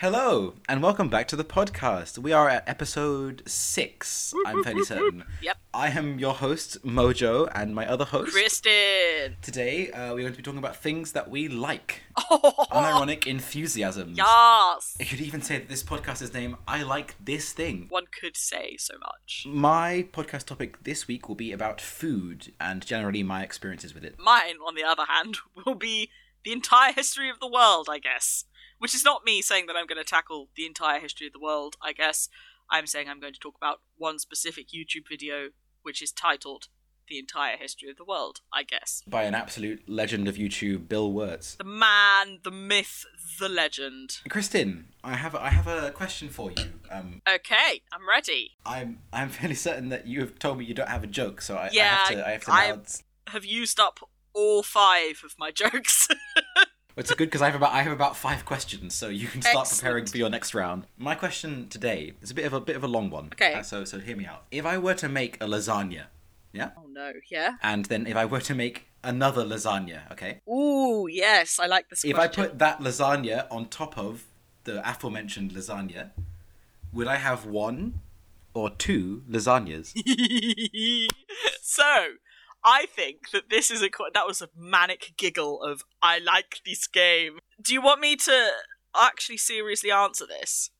Hello, and welcome back to the podcast. We are at episode six, I'm fairly certain. Yep. I am your host, Mojo, and my other host. Kristin. Today, uh, we're going to be talking about things that we like. Oh, Unironic enthusiasms. yes. You could even say that this podcast is named I Like This Thing. One could say so much. My podcast topic this week will be about food and generally my experiences with it. Mine, on the other hand, will be the entire history of the world, I guess. Which is not me saying that I'm going to tackle the entire history of the world, I guess. I'm saying I'm going to talk about one specific YouTube video, which is titled The Entire History of the World, I guess. By an absolute legend of YouTube, Bill Wurtz. The man, the myth, the legend. Kristin, I have I have a question for you. Um, Okay, I'm ready. I'm I'm fairly certain that you have told me you don't have a joke, so I, I have to I have to I- now. Have used up all five of my jokes. It's good because I have about I have about five questions, so you can start preparing for your next round. My question today is a bit of a bit of a long one. Okay. Uh, so so hear me out. If I were to make a lasagna, yeah, oh no, yeah? and then if I were to make another lasagna, okay, Ooh, yes, I like this if I put that lasagna on top of the aforementioned lasagna, would I have one or two lasagnas? so, I think that this is a that was a manic giggle of I like this game. Do you want me to actually seriously answer this?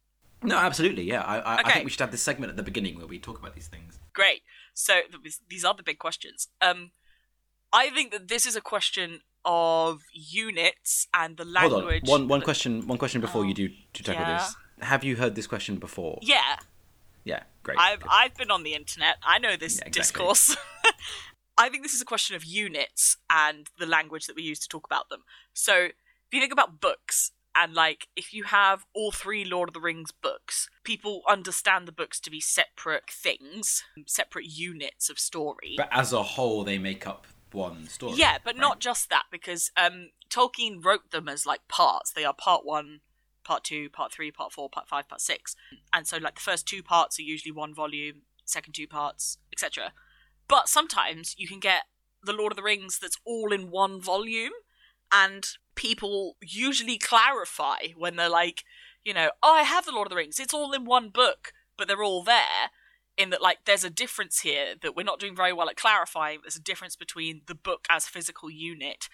no, absolutely, yeah. I I, I think we should have this segment at the beginning where we talk about these things. Great. So th- these are the big questions. Um, I think that this is a question of units and the Hold language. on, one one question one question before you Oh, do to tackle yeah. this. Have you heard this question before? Yeah, Yeah, great. I've good. I've been on the internet. I know this Yeah, exactly. discourse. I think this is a question of units and the language that we use to talk about them. So if you think about books and like if you have all three Lord of the Rings books, people understand the books to be separate things, separate units of story. But as a whole, they make up one story. Yeah, but right? not just that, because um, Tolkien wrote them as like parts. They are part one, part two, part three, part four, part five, part six. And so, like, the first two parts are usually one volume, second two parts, etc. But sometimes you can get The Lord of the Rings that's all in one volume, and people usually clarify when they're like, you know, oh, I have The Lord of the Rings, it's all in one book, but they're all there in that like there's a difference here that we're not doing very well at clarifying. There's a difference between the book as physical unit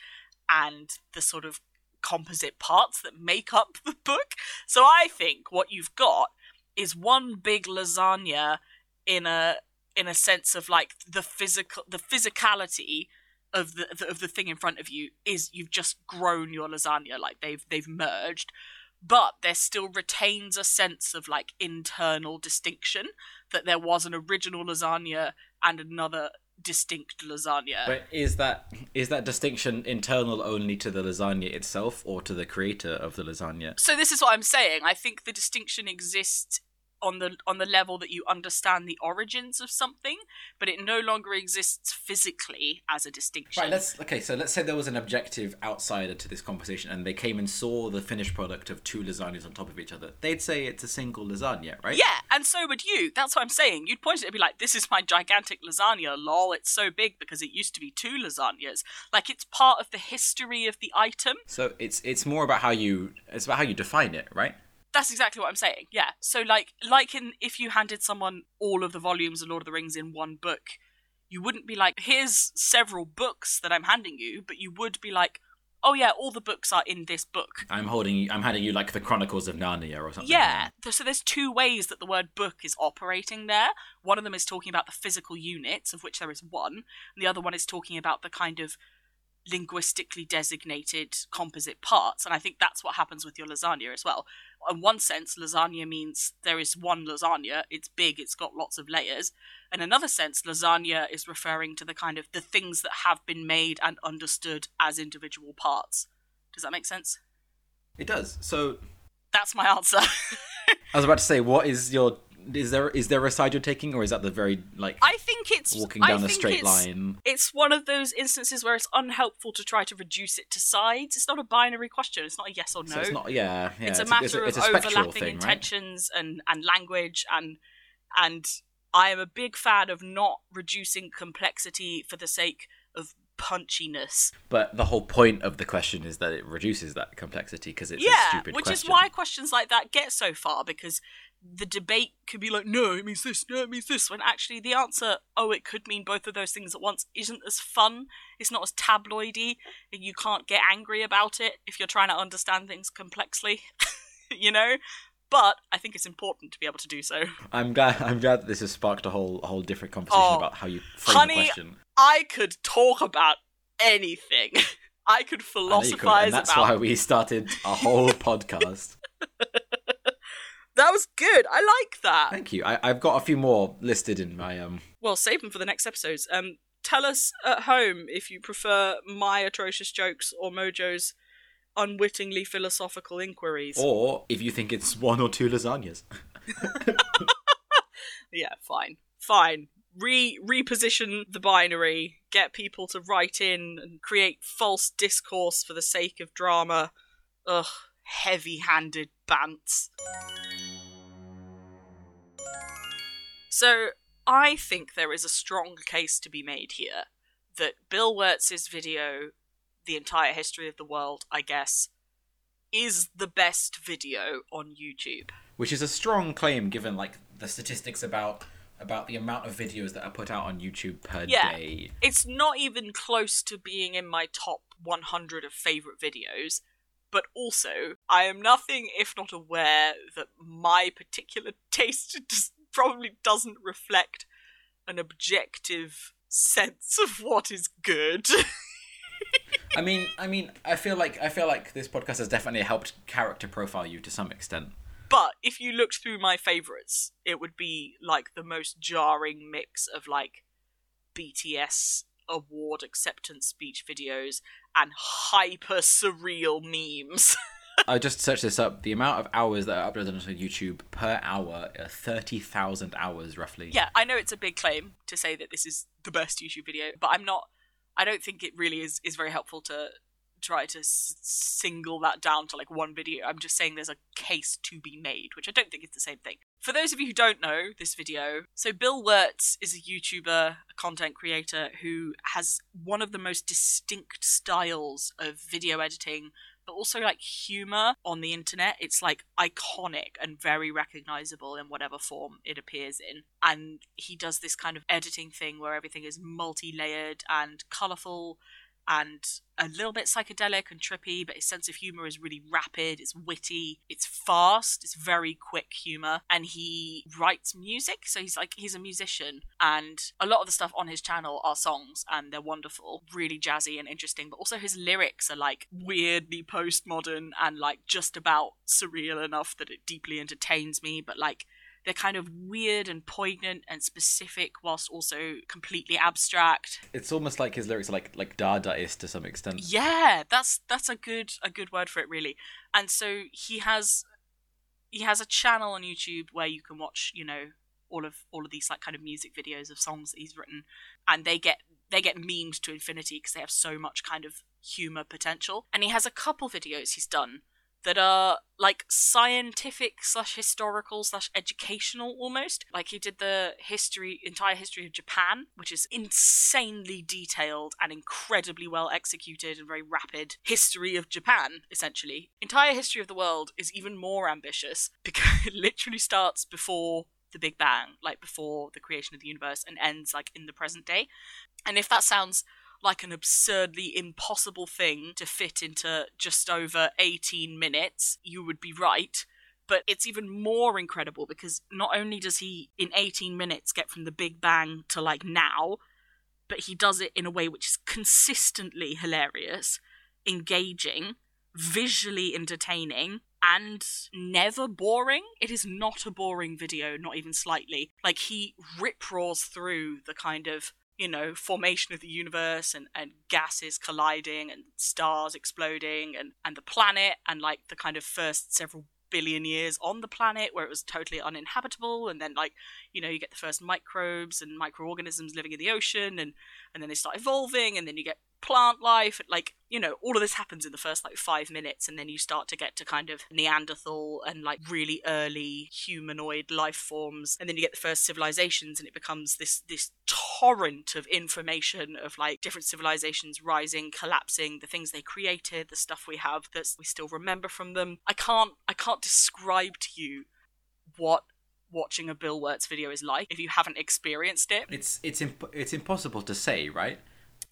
and the sort of composite parts that make up the book. So i think what you've got is one big lasagna in a in a sense of like the physical the physicality of the, the of the thing in front of you is you've just grown your lasagna like they've they've merged but there still retains a sense of like internal distinction that there was an original lasagna and another distinct lasagna. But is that is that distinction internal only to the lasagna itself, or to the creator of the lasagna? so this is what I'm saying. I think the distinction exists on the on the level that you understand the origins of something, but it no longer exists physically as a distinction. Right. Let's okay. So let's say there was an objective outsider to this conversation, and they came and saw the finished product of two lasagnas on top of each other. They'd say it's a single lasagna, right? Yeah, and so would you. That's what I'm saying. You'd point at it and be like, this is my gigantic lasagna, lol. It's so big because it used to be two lasagnas. Like, it's part of the history of the item. So it's it's more about how you it's about how you define it, right? That's exactly what I'm saying. Yeah. So, like, like in if you handed someone all of the volumes of Lord of the Rings in one book, you wouldn't be like, here's several books that I'm handing you, but you would be like, oh, yeah, all the books are in this book. I'm holding you. I'm handing you like the Chronicles of Narnia or something. Yeah. So there's two ways that the word book is operating there. One of them is talking about the physical units, of which there is one, and the other one is talking about the kind of linguistically designated composite parts. And I think that's what happens with your lasagna as well. In one sense, lasagna means there is one lasagna, it's big, it's got lots of layers. In another sense, lasagna is referring to the kind of the things that have been made and understood as individual parts. Does that make sense? It does. So That's my answer. I was about to say, what is your is there is there a side you're taking, or is that the very like I think it's walking I down a straight it's- line? It's one of those instances where it's unhelpful to try to reduce it to sides. It's not a binary question. It's not a yes or no. So it's not. Yeah, yeah. it's a it's matter it's of overlapping thing, right? intentions and and language and and I am a big fan of not reducing complexity for the sake of punchiness. But the whole point of the question is that it reduces that complexity because it's a yeah, stupid which question. is why questions like that get so far because the debate could be like, no, it means this, no, it means this, when actually the answer, oh, it could mean both of those things at once, isn't as fun. It's not as tabloidy. and You can't get angry about it if you're trying to understand things complexly, you know? But I think it's important to be able to do so. I'm glad. I'm glad that this has sparked a whole, a whole different conversation Oh, about how you frame honey, the question. I could talk about anything. I could philosophize and that's about. why we started a whole podcast. That was good. I like that. Thank you. I, I've got a few more listed in my um. Well, save them for the next episodes. Um, tell us at home if you prefer my atrocious jokes or Mojo's unwittingly philosophical inquiries. Or if you think it's one or two lasagnas. Yeah, fine, fine. Re reposition the binary. Get people to write in and create false discourse for the sake of drama. Ugh, heavy-handed bants. So I think there is a strong case to be made here that Bill Wurtz's video, The Entire History of the World, I guess, is the best video on YouTube. which is a strong claim given like the statistics about about the amount of videos that are put out on YouTube per Yeah. day. It's not even close to being in my top 100 of favorite videos, but also I am nothing if not aware that my particular taste just probably doesn't reflect an objective sense of what is good. I mean, I mean, I feel like I feel like this podcast has definitely helped character profile you to some extent. But if you looked through my favorites, it would be like the most jarring mix of like BTS award acceptance speech videos and hyper surreal memes. I just searched this up. The amount of hours that are uploaded onto YouTube per hour are thirty thousand hours roughly. yeah, I know it's a big claim to say that this is the best YouTube video, but I'm not. I don't think it really is is very helpful to try to s- single that down to like one video. I'm just saying there's a case to be made, which I don't think is the same thing. For those of you who don't know this video, so Bill Wurtz is a YouTuber, a content creator who has one of the most distinct styles of video editing but also like humor on the internet. It's like iconic and very recognizable in whatever form it appears in. And he does this kind of editing thing where everything is multi layered and colorful and a little bit psychedelic and trippy, but his sense of humor is really rapid, it's witty, it's fast, it's very quick humor, and he writes music, so he's like he's a musician, and a lot of the stuff on his channel are songs, and they're wonderful, really jazzy and interesting, but also his lyrics are like weirdly postmodern and like just about surreal enough that it deeply entertains me, but like they're kind of weird and poignant and specific whilst also completely abstract. It's almost like his lyrics are like like Dadaist to some extent. Yeah, that's that's a good a good word for it really. And so he has he has a channel on YouTube where you can watch, you know, all of all of these like kind of music videos of songs that he's written and they get they get memed to infinity because they have so much kind of humor potential. And he has a couple videos he's done that are like scientific slash historical slash educational almost. Like he did the history, entire history of Japan, which is insanely detailed and incredibly well executed and very rapid history of Japan, essentially. Entire history of the world is even more ambitious because it literally starts before the Big Bang, like before the creation of the universe, and ends like in the present day. And if that sounds like an absurdly impossible thing to fit into just over 18 minutes, you would be right. But it's even more incredible because not only does he, in 18 minutes, get from the Big Bang to like now, but he does it in a way which is consistently hilarious, engaging, visually entertaining, and never boring. It is not a boring video, not even slightly. Like, he rip roars through the kind of you know, formation of the universe and, and gases colliding and stars exploding and, and the planet and like the kind of first several billion years on the planet where it was totally uninhabitable and then like you know you get the first microbes and microorganisms living in the ocean and and then they start evolving and then you get plant life like you know all of this happens in the first like five minutes and then you start to get to kind of neanderthal and like really early humanoid life forms and then you get the first civilizations and it becomes this this torrent of information of like different civilizations rising, collapsing, the things they created, the stuff we have that we still remember from them. I can't I can't describe to you what watching a Bill Wurtz video is like if you haven't experienced it. It's it's imp- it's impossible to say, right?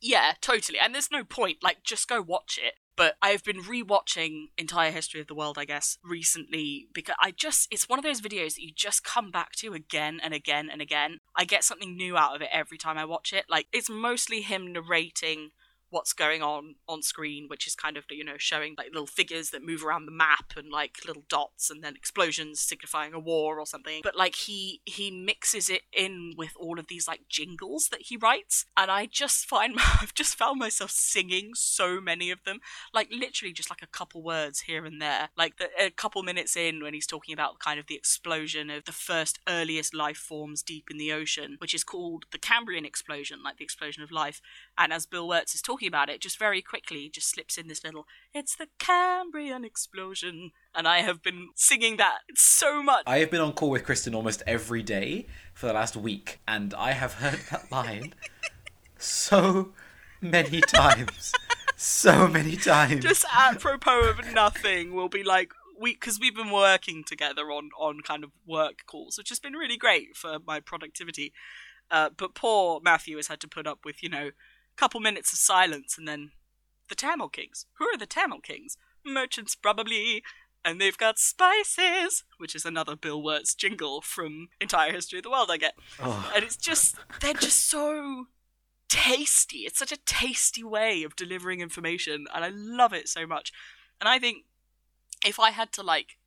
Yeah, totally. And there's no point. Like, just go watch it. But I've been rewatching Entire History of the World, I guess, recently because I just, it's one of those videos that you just come back to again and again and again. I get something new out of it every time I watch it. Like, it's mostly him narrating what's going on on screen, which is kind of you know showing like little figures that move around the map and like little dots and then explosions signifying a war or something. But like he he mixes it in with all of these like jingles that he writes, and I just find I've just found myself singing so many of them, like literally just like a couple words here and there, like the, a couple minutes in when he's talking about kind of the explosion of the first earliest life forms deep in the ocean, which is called the Cambrian explosion, like the explosion of life. And as Bill Wurtz is talking talking about it, just very quickly, just slips in this little, it's the Cambrian explosion. And I have been singing that so much. I have been on call with Kristin almost every day for the last week, and I have heard that line so many times. So many times. Just apropos of nothing, we'll be like, we because we've been working together on on kind of work calls, which has been really great for my productivity. Uh, but poor Matthew has had to put up with you know couple minutes of silence, and then the Tamil Kings. Who are the Tamil Kings? Merchants, probably. And they've got spices, which is another Bill Wurtz jingle from Entire History of the World, I get. Oh. And it's just, they're just so tasty. It's such a tasty way of delivering information, and I love it so much. And I think if I had to, like,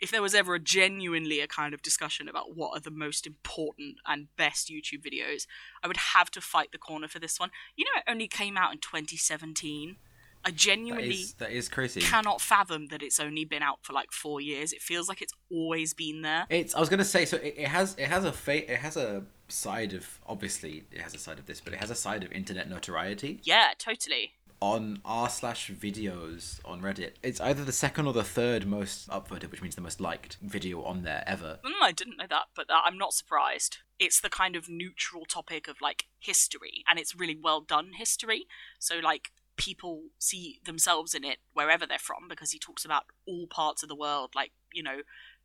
if there was ever a genuinely a kind of discussion about what are the most important and best YouTube videos, I would have to fight the corner for this one. You know, it only came out in 2017. I genuinely that is, that is crazy. Cannot fathom that it's only been out for like four years. It feels like it's always been there. It's. I was gonna say. So it, it has. It has a fa- It has a side of obviously it has a side of this, but it has a side of internet notoriety. Yeah, totally on r slash videos on Reddit. It's either the second or the third most upvoted, which means the most liked video on there ever. Mm, I didn't know that, but I'm not surprised. It's the kind of neutral topic of like history, and it's really well done history. So like people see themselves in it wherever they're from because he talks about all parts of the world, like you know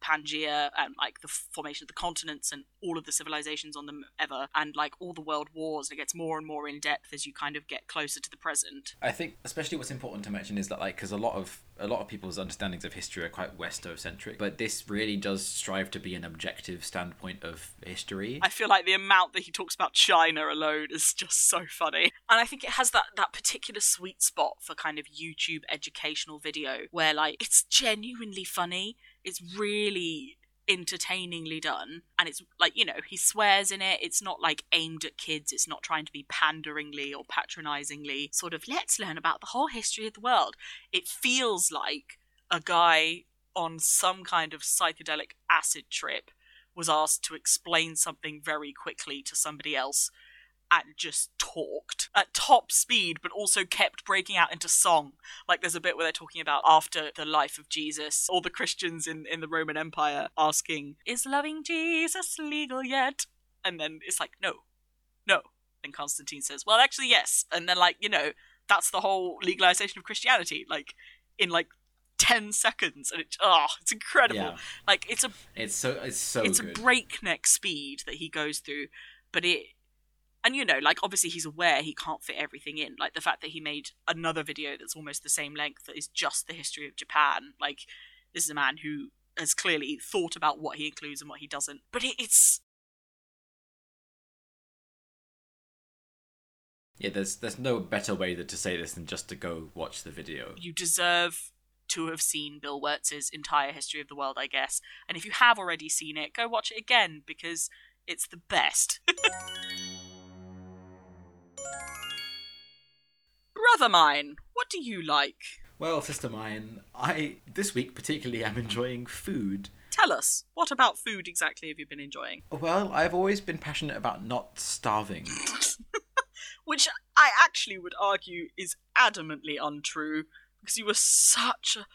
Pangea and like the formation of the continents and all of the civilizations on them ever and like all the world wars. And It gets more and more in depth as you kind of get closer to the present. I think especially what's important to mention is that like because a lot of a lot of people's understandings of history are quite Westocentric, but this really does strive to be an objective standpoint of history. I feel like the amount that he talks about China alone is just so funny, and I think it has that that particular sweet spot for kind of YouTube educational video where like it's genuinely funny it's really entertainingly done and it's like you know he swears in it. It's not like aimed at kids. It's not trying to be panderingly or patronizingly sort of let's learn about the whole history of the world. It feels like a guy on some kind of psychedelic acid trip was asked to explain something very quickly to somebody else and just talked at top speed, but also kept breaking out into song. Like there's a bit where they're talking about after the life of Jesus, all the Christians in, in the Roman Empire asking, Is loving Jesus legal yet? And then it's like, No, no. And Constantine says, Well, actually, yes. And then, like, you know, that's the whole legalization of Christianity. Like, in like 10 seconds and it oh ah, it's incredible yeah. like it's a it's so it's so it's good. a breakneck speed that he goes through but it and you know like obviously he's aware he can't fit everything in like the fact that he made another video that's almost the same length that is just the history of japan like this is a man who has clearly thought about what he includes and what he doesn't but it, it's yeah there's there's no better way to say this than just to go watch the video you deserve to have seen Bill Wurtz's entire history of the world, I guess. And if you have already seen it, go watch it again because it's the best. Brother mine, what do you like? Well, sister mine, I this week particularly am enjoying food. Tell us, what about food exactly have you been enjoying? Well, I've always been passionate about not starving. Which I actually would argue is adamantly untrue, because you were such a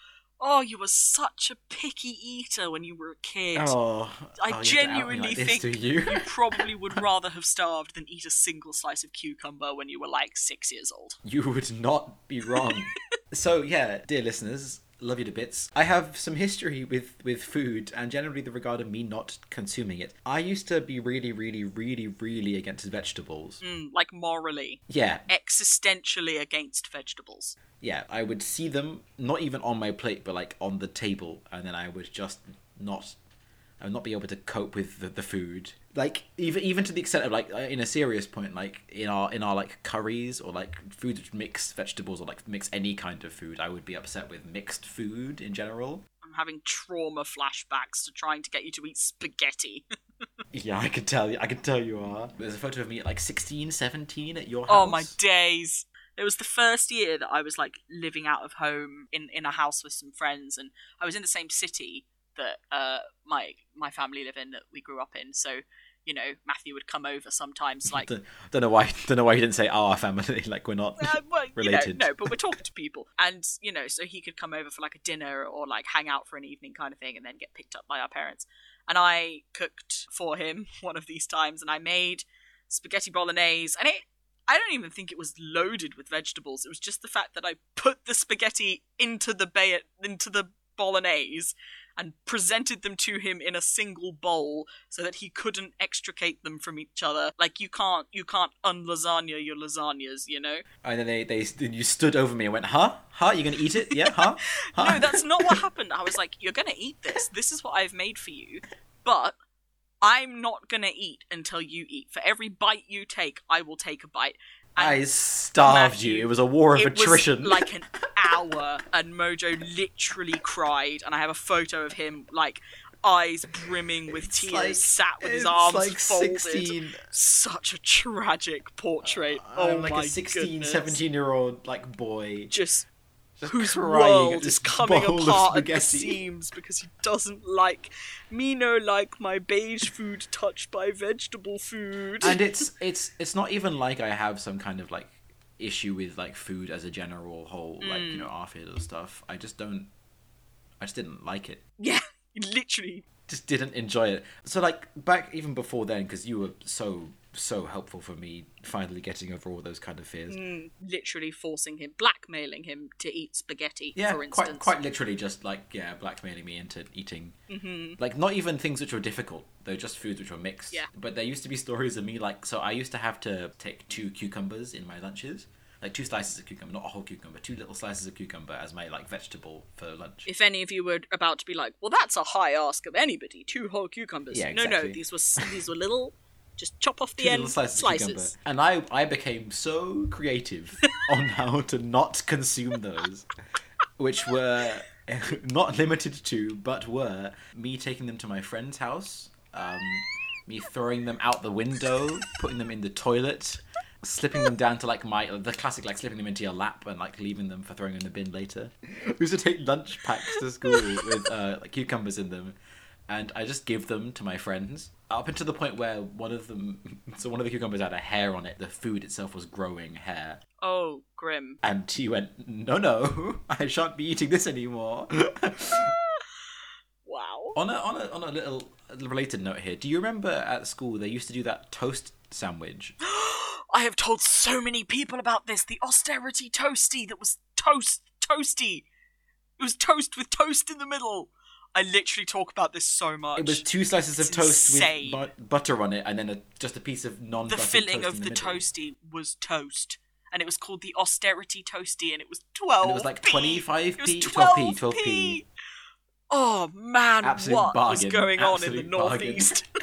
Oh, you were such a picky eater when you were a kid. Oh, I oh, you have to out me genuinely like think do you? You probably would rather have starved than eat a single slice of cucumber when you were like six years old. You would not be wrong. so yeah, dear listeners, love you to bits. I have some history with with food and generally the regard of me not consuming it. I used to be really, really, really, really against vegetables. Mm, like morally, Yeah, existentially against vegetables. yeah. I would see them not even on my plate, but like on the table, and then I would just not. I would not be able to cope with the, the food. Like even even to the extent of like in a serious point, like in our in our like curries or like food which mix vegetables or like mix any kind of food, I would be upset with mixed food in general. I'm having trauma flashbacks to trying to get you to eat spaghetti. Yeah, I can tell you. I can tell you are. There's a photo of me at like 16, 17 at your oh, house. oh my days. It was the first year that I was like living out of home in, in a house with some friends and I was in the same city that uh my my family live in that we grew up in. So, you know, Matthew would come over sometimes like Don't, don't know why. Don't know why you didn't say our family. Like we're not. Uh, well, Related. Know, no, but we're talking to people, and you know, so he could come over for like a dinner or like hang out for an evening kind of thing, and then get picked up by our parents. And I cooked for him one of these times, and I made spaghetti bolognese, and it. I don't even think it was loaded with vegetables. It was just the fact that I put the spaghetti into the bay- into the bolognese and presented them to him in a single bowl so that he couldn't extricate them from each other. Like you can't you can't unlasagna your lasagnas, you know? And then they, they you stood over me and went, "Huh? Huh? You're gonna eat it? Yeah? Huh? huh? No, that's not what happened. I was like, you're gonna eat this. This is what I've made for you, but I'm not gonna eat until you eat. For every bite you take, I will take a bite. I starved Matthew, you. It was a war of it attrition. was like an hour, and Mojo literally cried. And I have a photo of him, like eyes brimming with It's tears, like- sat with his arms like folded. 16 Such a tragic portrait. Uh, oh I'm like my a 16, goodness. 17 year old like boy. Just whose world is coming apart at the seams because he doesn't like me no like my beige food touched by vegetable food. and it's it's it's not even like I have some kind of like issue with like food as a general whole, like Mm. you know, Arfid or stuff. I just don't. I just didn't like it. yeah, literally. Just didn't enjoy it. So like back even before then, because you were so so helpful for me finally getting over all those kind of fears. Mm, literally forcing him, blackmailing him to eat spaghetti, Yeah, for instance. quite quite literally just like yeah, blackmailing me into eating Mm-hmm. like not even things which were difficult. They're just foods which were mixed. Yeah. But there used to be stories of me like so I used to have to take two cucumbers in my lunches. Like two slices of cucumber, not a whole cucumber, two little slices of cucumber as my like vegetable for lunch. If any of you were about to be like, "Well, that's a high ask of anybody," two whole cucumbers. Yeah, exactly. No, no, these were these were little, just chop off the Two end slices, slices. And I I became so creative on how to not consume those. Which were not limited to, but were me taking them to my friend's house, um, me throwing them out the window, putting them in the toilet, slipping them down to like my the classic like slipping them into your lap and like leaving them for throwing in the bin later. We used to take lunch packs to school with uh, like cucumbers in them, and I just give them to my friends up until the point where one of them, so one of the cucumbers had a hair on it. The food itself was growing hair, Oh, grim. and he went, "No, no, I shan't be eating this anymore." Wow. on a on a on a little related note here, do you remember at school they used to do that toast sandwich? I have told so many people about this. The austerity toasty that was toast toasty. It was toast with toast in the middle. I literally talk about this so much. It was two slices It's of toast insane. with bu- butter on it, and then a, just a piece of non. the filling of the toasty was toast, and it was called the austerity toasty, and it was twelve. And it was like 25p, 12p, 12p. 12p. Oh man, Absolute what was bargain, going on in the absolute northeast?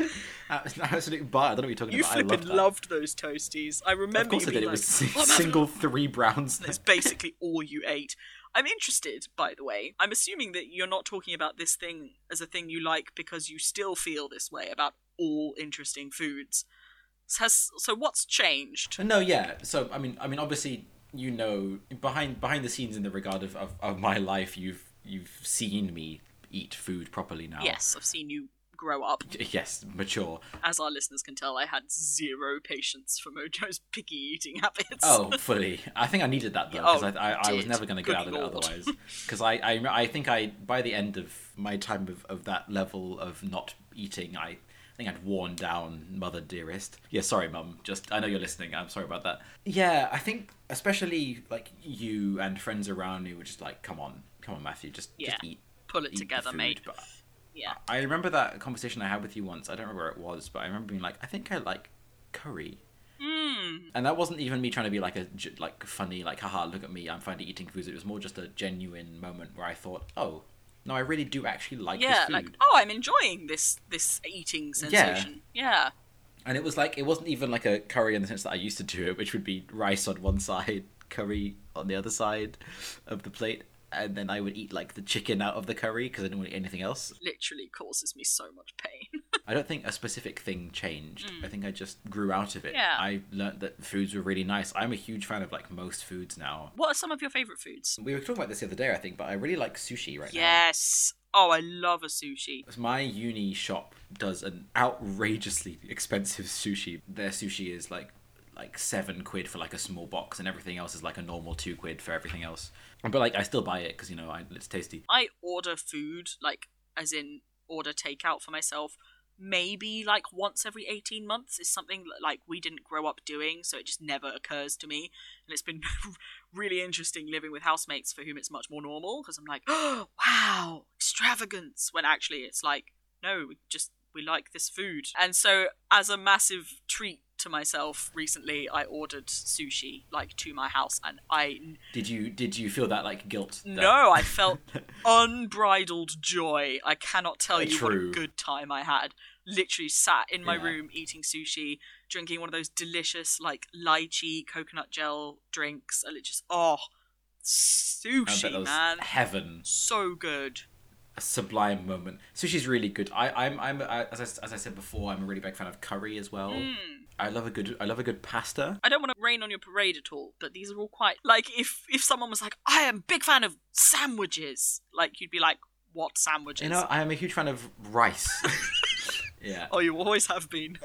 Absolute bar. I don't know what you're talking you about. I flipping love that. loved those toasties. I remember Of course you I did. being It was "Oh, single three browns. That's basically all you ate. I'm interested, by the way. I'm assuming that you're not talking about this thing as a thing you like because you still feel this way about all interesting foods. Has so what's changed? No, yeah. So I mean, I mean, obviously, you know, behind behind the scenes in the regard of, of, of my life, you've you've seen me eat food properly now. Yes, I've seen you grow up. Yes, mature. As our listeners can tell, I had zero patience for Mojo's picky eating habits. Oh, fully. I think I needed that though Oh, because I, I, I was never going to get out of it otherwise. Because I, I I think I by the end of my time of, of that level of not eating, I I think I'd worn down Mother Dearest. Yeah, sorry, Mum. Just I know you're listening. I'm sorry about that. Yeah, I think especially like you and friends around me were just like, come on, come on, Matthew, just Yeah. just eat. Pull it eat together, mate. But Yeah. I remember that conversation I had with you once. I don't remember where it was, but I remember being like, I think I like curry. Mm. And that wasn't even me trying to be like a like funny like haha look at me I'm finally eating foods. It was more just a genuine moment where I thought oh no I really do actually like Yeah, this food. like oh, I'm enjoying this this eating sensation. Yeah. And it was like it wasn't even like a curry in the sense that I used to do it, which would be rice on one side, curry on the other side of the plate, and then I would eat like the chicken out of the curry because I didn't want to eat anything else. Literally causes me so much pain. I don't think a specific thing changed. I think I just grew out of it. Mm. Yeah. I learned that foods were really nice. I'm a huge fan of like most foods now. what are some of your favorite foods? We were talking about this the other day, I think, but I really like sushi right now. Yes. Oh, I love a sushi. My uni shop does an outrageously expensive sushi. Their sushi is like like seven quid for like a small box, and everything else is like a normal two quid for everything else. But like I still buy it because you know I, it's tasty. I order food, like, as in order takeout for myself, maybe like once every 18 months is something like we didn't grow up doing, so it just never occurs to me. And it's been really interesting living with housemates for whom it's much more normal because I'm like, oh, wow, extravagance, when actually it's like, no, we just, we like this food. And so, as a massive treat to myself recently, I ordered sushi, like, to my house, and I Did you did you feel that like guilt? that- no, I felt unbridled joy. I cannot tell you what a good time I had. Literally sat in my Yeah. room eating sushi, drinking one of those delicious like lychee coconut gel drinks, and it just oh, sushi man, heaven. so good. a sublime moment. Sushi's really good. I, I'm, I'm, I, as, I, as I said before, I'm a really big fan of curry as well. Mm. I love a good, I love a good pasta. I don't want to rain on your parade at all, but these are all quite like if if someone was like, I am a big fan of sandwiches, like you'd be like, what sandwiches? You know, I am a huge fan of rice. yeah, oh, you always have been.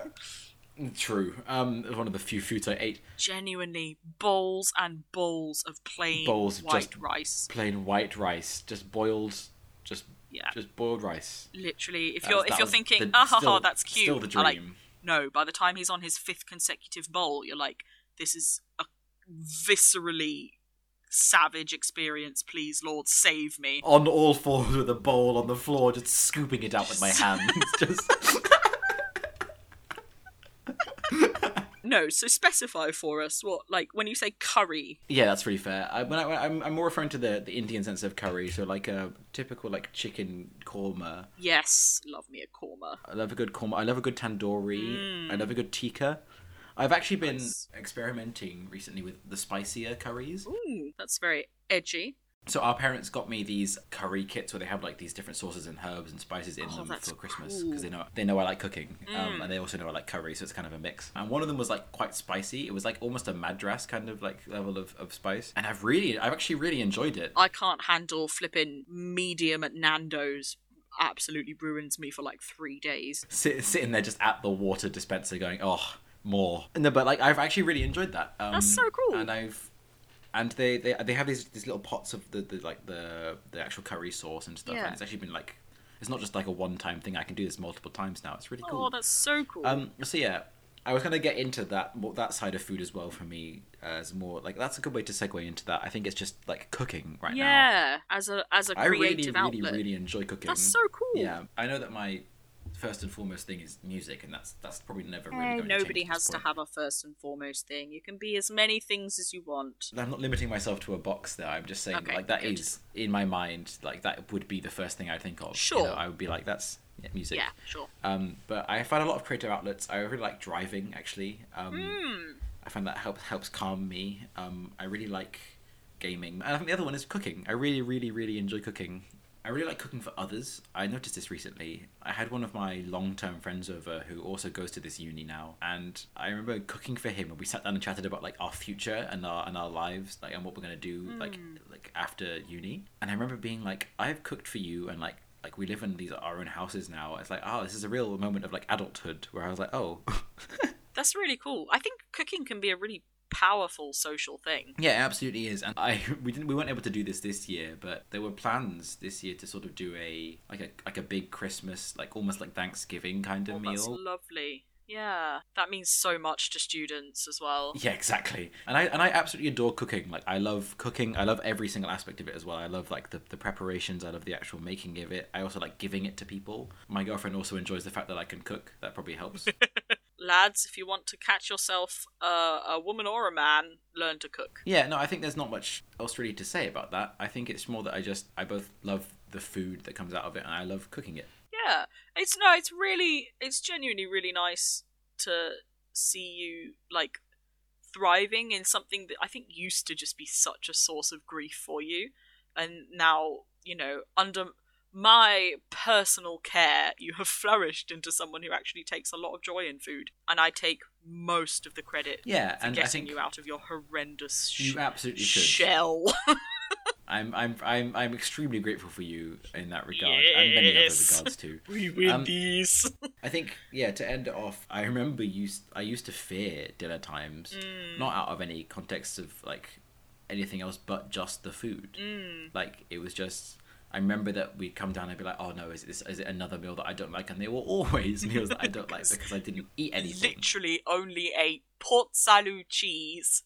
true. Um, it was one of the few foods I ate. genuinely bowls and bowls of plain Bowls of white just- rice. Plain white rice, just boiled, just, Yeah, just boiled rice. literally. If That you're was- if you're thinking, ah ha ha, that's cute. Still the I like, no, by the time he's on his fifth consecutive bowl, you're like, this is a viscerally savage experience. Please, Lord, save me. On all fours with a bowl on the floor, just scooping it out with my hands. just No, so specify for us what like when you say curry. yeah, that's pretty fair. I, when I, I'm more referring to the, the Indian sense of curry, so like a typical like chicken korma. Yes, love me a korma. I love a good korma. I love a good tandoori. Mm. I love a good tikka. I've actually been Nice. experimenting recently with the spicier curries. Ooh, that's very edgy. So our parents got me these curry kits where they have like these different sauces and herbs and spices in Oh, them for Christmas cool. because they know they know I like cooking um, Mm. and they also know I like curry, so it's kind of a mix. And one of them was like quite spicy. It was like almost a madras kind of like level of, of spice, and I've really, I've actually really enjoyed it. I can't handle flipping medium at Nando's. Absolutely ruins me for like three days. Sit, sitting there just at the water dispenser going, oh, more. No, but like I've actually really enjoyed that. Um, That's so cool. And I've. And they, they they have these these little pots of the, the like the the actual curry sauce and stuff, Yeah. and it's actually been like it's not just like a one time thing. I can do this multiple times now. It's really cool. Oh, that's so cool. Um, so yeah, I was gonna get into that that side of food as well for me as more like that's a good way to segue into that. I think it's just like cooking right now. yeah, as a as a I really, creative really, outlet. really enjoy cooking. That's so cool. Yeah, I know that my first and foremost thing is music, and that's that's probably never really Hey, nobody to has to have a first and foremost thing. You can be as many things as you want. I'm not limiting myself to a box there. I'm just saying Okay, like that is good. in my mind like that would be the first thing I'd think of. You Sure. know, I would be like that's yeah, music. Yeah, sure. Um, but I find a lot of creative outlets. I really like driving actually. Um, Hmm. I find that helps helps calm me. Um, I really like gaming, and I think the other one is cooking. I really, really, really enjoy cooking. I really like cooking for others. I noticed this recently. I had one of my long-term friends over who also goes to this uni now, and I remember cooking for him, and we sat down and chatted about like our future and our and our lives, like and what we're gonna do like hmm. like after uni. And I remember being like, I've cooked for you, and like like we live in these our own houses now. It's like, oh, this is a real moment of like adulthood where I was like, oh, That's really cool. I think cooking can be a really powerful social thing. yeah, it absolutely is. And I we didn't we weren't able to do this this year, but there were plans this year to sort of do a like a like a big Christmas, like almost like Thanksgiving kind of Oh, that's meal. lovely. Yeah, that means so much to students as well. Yeah, exactly. And I and I absolutely adore cooking. Like I love cooking. I love every single aspect of it as well. I love like the, the preparations. I love the actual making of it. I also like giving it to people. My girlfriend also enjoys the fact that I can cook. That probably helps. Lads, if you want to catch yourself uh, a woman or a man, learn to cook. yeah, no, I think there's not much else really to say about that. I think it's more that I just I both love the food that comes out of it and I love cooking it. Yeah, it's no, it's really, it's genuinely really nice to see you like thriving in something that I think used to just be such a source of grief for you, and now you know under my personal care, you have flourished into someone who actually takes a lot of joy in food, and I take most of the credit Yeah, for and getting you out of your horrendous sh- you absolutely should. shell. I'm I'm I'm I'm extremely grateful for you in that regard and many other regards too. we win Um, these. I think yeah. To end it off, I remember used I used to fear dinner times, Mm. not out of any context of like anything else, but just the food. Mm. Like it was just. I remember that we'd come down and be like, "Oh no, is this is it another meal that I don't like?" And they were always meals that I don't like because I didn't eat anything. literally only ate Port Salut cheese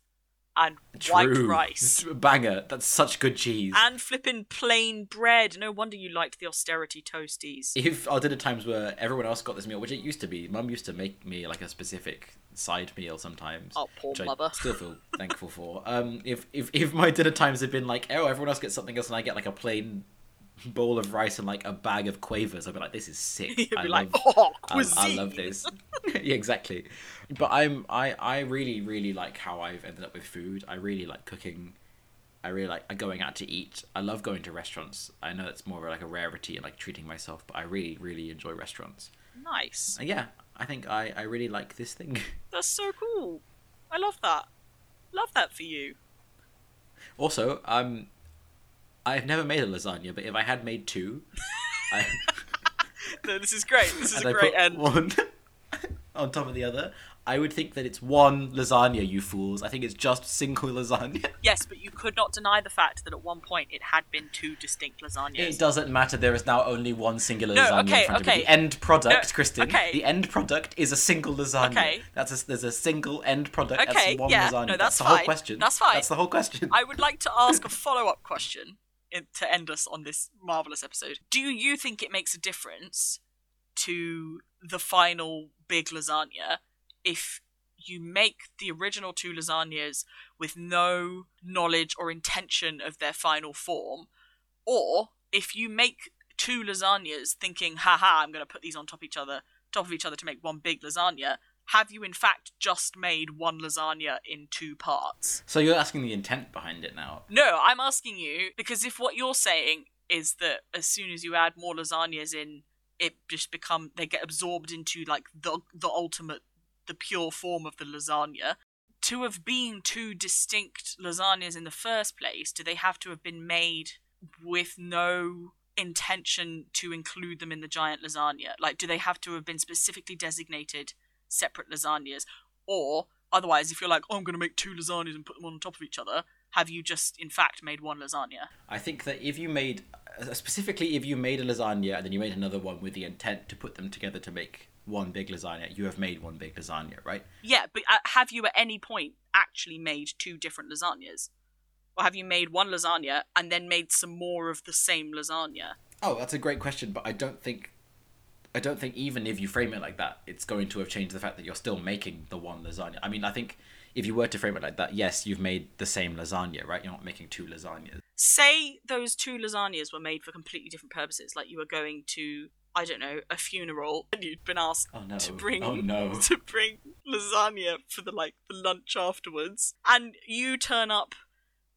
and white rice banger. That's such good cheese. and flipping plain bread. No wonder you liked the austerity toasties. if our dinner times were everyone else got this meal, which it used to be, Mum used to make me like a specific side meal sometimes. Oh, poor which I mother. still feel thankful for. Um, if if if my dinner times had been like, oh, everyone else gets something else, and I get like a plain bowl of rice and like a bag of quavers, I'd be like, this is sick. I be love, like, oh, I. I love this. yeah, exactly. But I'm I I really really like how I've ended up with food. I really like cooking. I really like going out to eat. I love going to restaurants. I know it's more like a rarity and like treating myself, but I really really enjoy restaurants. Nice. And yeah, I think I I really like this thing. That's so cool. I love that. Love that for you. also, um, I've never made a lasagna, but if I had made two, I, No, this is great. This is and a I great end. one on top of the other, I would think that it's one lasagna, you fools. I think it's just single lasagna. Yes, but you could not deny the fact that at one point it had been two distinct lasagnas. It doesn't matter. There is now only one singular No, lasagna okay, in front of okay. me. The end product, No, Kristin. okay. The end product is a single lasagna. Okay. That's a, there's a single end product. Okay, that's one yeah, lasagna. no, that's the whole question. That's fine. That's the whole question. I would like to ask a follow up question to end us on this marvelous episode. Do you think it makes a difference to the final big lasagna if you make the original two lasagnas with no knowledge or intention of their final form, or if you make two lasagnas thinking, haha, I'm going to put these on top each other, top of each other to make one big lasagna, have you in fact just made one lasagna in two parts? So you're asking the intent behind it now. No, I'm asking you because if what you're saying is that as soon as you add more lasagnas in, it just become they get absorbed into like the the ultimate, the pure form of the lasagna. To have been two distinct lasagnas in the first place, do they have to have been made with no intention to include them in the giant lasagna? Like, do they have to have been specifically designated separate lasagnas? Or otherwise, if you're like, oh, I'm going to make two lasagnas and put them on top of each other, have you just in fact made one lasagna? I think that if you made, uh, specifically if you made a lasagna and then you made another one with the intent to put them together to make one big lasagna, you have made one big lasagna, right? Yeah, but uh, have you at any point actually made two different lasagnas? Or have you made one lasagna and then made some more of the same lasagna? Oh, that's a great question, but I don't think I don't think even if you frame it like that, it's going to have changed the fact that you're still making the one lasagna. I mean, I think if you were to frame it like that, yes, you've made the same lasagna, right? You're not making two lasagnas. Say those two lasagnas were made for completely different purposes, like you were going to, I don't know, a funeral and you'd been asked Oh no. to bring Oh no. to bring lasagna for the like the lunch afterwards, and you turn up,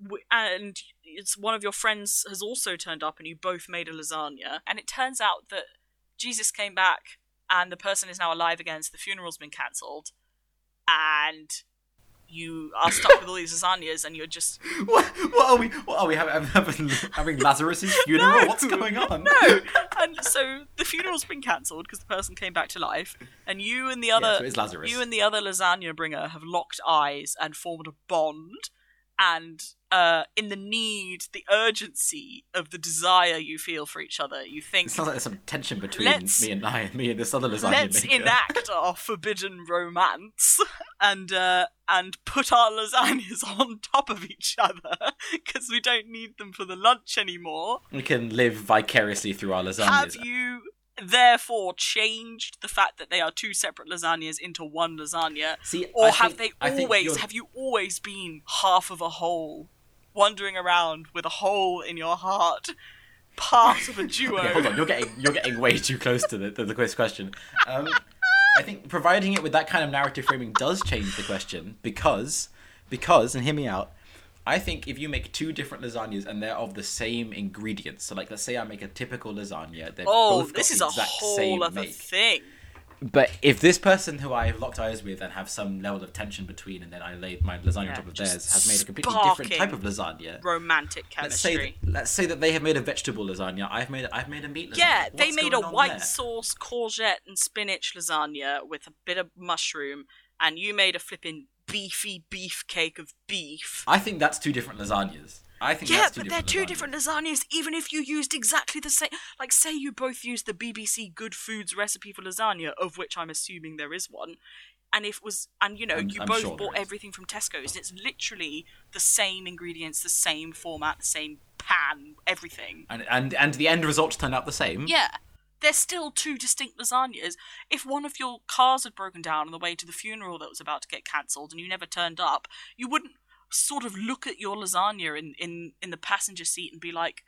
w- and it's one of your friends has also turned up, and you both made a lasagna, and it turns out that Jesus came back, and the person is now alive again, so the funeral's been cancelled, and you are stuck with all these lasagnas and you're just What, what are we? What are we having? Having, having Lazarus's funeral? No! What's going on? no. And so the funeral's been cancelled because the person came back to life, and you and the other so Lazarus. you and the other lasagna bringer have locked eyes and formed a bond. And uh, in the need, the urgency of the desire you feel for each other, you think It sounds like there's some tension between me and I, and me and this other lasagna let's maker. enact our forbidden romance and uh, and put our lasagnas on top of each other because we don't need them for the lunch anymore. We can live vicariously through our lasagnas. Have you therefore changed the fact that they are two separate lasagnas into one lasagna, See, or I have think- they always have you always been half of a whole, wandering around with a hole in your heart, part of a duo? Okay, hold on. You're getting you're getting way too close to the to the quiz question. Um, I think providing it with that kind of narrative framing does change the question because because and hear me out. I think if you make two different lasagnas and they're of the same ingredients, so like let's say I make a typical lasagna, they've Oh, both this the is a whole same other make. thing. But if this person who I have locked eyes with and have some level of tension between, and then I laid my lasagna Yeah, on top of theirs, has made a completely different type of lasagna. Romantic Let's say chemistry. that, let's say that they have made a vegetable lasagna. I've made I've made a meat lasagna. Yeah, they made a white there? sauce courgette and spinach lasagna with a bit of mushroom, and you made a flipping beefy beefcake of beef. I think that's two different lasagnas. I think Yeah, but they're two lasagnas. different lasagnas, even if you used exactly the same. Like, say you both used the BBC Good Foods recipe for lasagna, of which I'm assuming there is one. And if it was, and you know, I'm- you I'm both sure bought everything from Tesco's, and it's literally the same ingredients, the same format, the same pan, everything. And, and and the end results turned out the same. Yeah. They're still two distinct lasagnas. If one of your cars had broken down on the way to the funeral that was about to get cancelled and you never turned up, you wouldn't sort of look at your lasagna in, in, in the passenger seat and be like,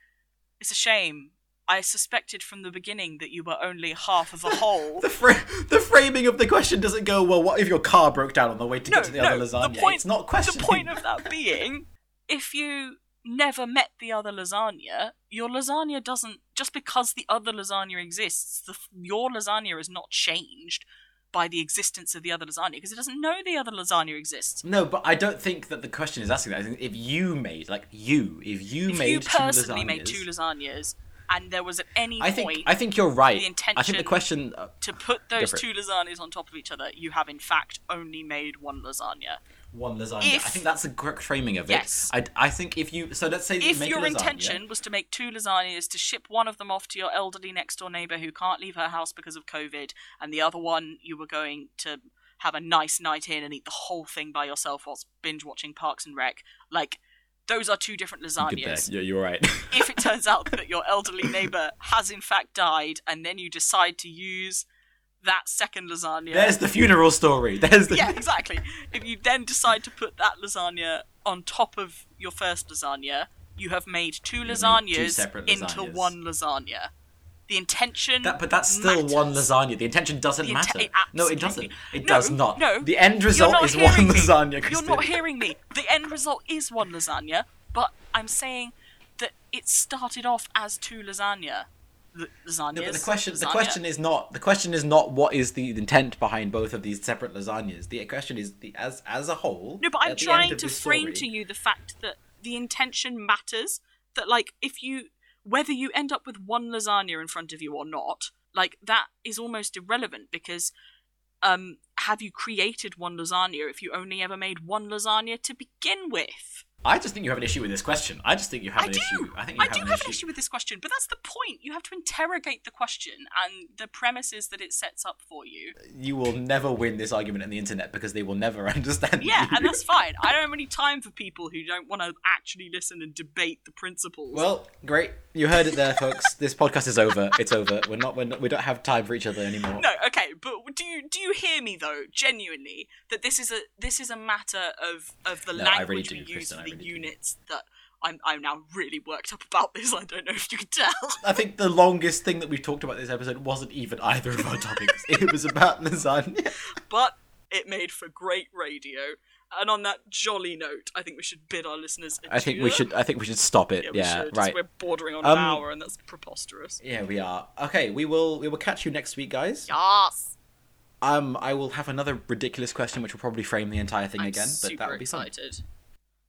it's a shame. I suspected from the beginning that you were only half of a whole. The fra- the framing of the question doesn't go well. What if your car broke down on the way to no, get to the no, other lasagna? the point, it's not questioning. The point of that being, if you never met the other lasagna, your lasagna doesn't. Just because the other lasagna exists, the, your lasagna is not changed by the existence of the other lasagna because it doesn't know the other lasagna exists. No, but I don't think that the question is asking that. I think if you made like you, if you If made you two personally lasagnas, made two lasagnas and there was at any I think point I think you're right. the intention, I think the question. Uh, to put those two lasagnas on top of each other, you have in fact only made one lasagna. One lasagna. If- I think that's the correct framing of it. Yes. I, I think if you so let's say if your lasagna, intention was to make two lasagnas to ship one of them off to your elderly next door neighbor who can't leave her house because of covid and the other one you were going to have a nice night in and eat the whole thing by yourself whilst binge watching parks and rec like those are two different lasagnas You're, you're right. if it turns out that your elderly neighbor has in fact died and then you decide to use that second lasagna There's the funeral story. There's the yeah, exactly. If you then decide to put that lasagna on top of your first lasagna, you have made two made two lasagnas into lasagnas. one lasagna. The intention. That, but that's still matters. one lasagna. The intention doesn't The inte- matter. it no, it doesn't. It No, does not. no. The end result is one me. lasagna. You're not hearing me. The end result is one lasagna, but I'm saying that it started off as two lasagna. Lasagnas. No, but the question the question is not the question is not what is the intent behind both of these separate lasagnas. The question is the as as a whole. No, but I'm the trying to frame story- to you the fact that the intention matters. That like if you whether you end up with one lasagna in front of you or not, like that is almost irrelevant because um have you created one lasagna if you only ever made one lasagna to begin with? I just think you have an issue with this question. I just think you have I an do. issue. I think you I have, do an, have issue. an issue with this question, but that's the point. You have to interrogate the question and the premises that it sets up for you. You will never win this argument on the internet because they will never understand. Yeah, you. and that's fine. I don't have any time for people who don't want to actually listen and debate the principles. Well, great. You heard it there, folks. This podcast is over. It's over. We're not. We're not we don't have time for each other anymore. No, okay, but do you do you hear me though, genuinely, that this is a this is a matter of of the No, language really do, we use Kristin, for the really do. units that I'm I'm now really worked up about this. I don't know if you can tell. I think the longest thing that we've talked about this episode wasn't even either of our topics. it was about lasagna. but it made for great radio. And on that jolly note, I think we should bid our listeners adieu. I think we should. I think we should stop it. Yeah, Yeah, we should. right. We're bordering on Um, an hour, and that's preposterous. Yeah, we are. Okay, we will. We will catch you next week, guys. Yes. Um, I will have another ridiculous question, which will probably frame the entire thing I'm again, but that would be fun. excited.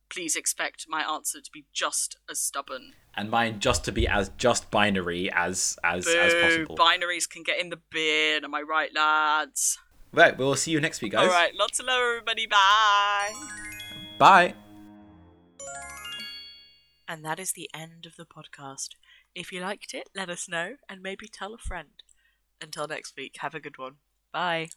Please expect my answer to be just as stubborn. And mine just to be as just binary as as as possible. Binaries can get in the bin. Am I right, lads? Right, we'll see you next week, guys. All right, lots of love, everybody. Bye. Bye. And that is the end of the podcast. If you liked it, let us know and maybe tell a friend. Until next week, have a good one. Bye.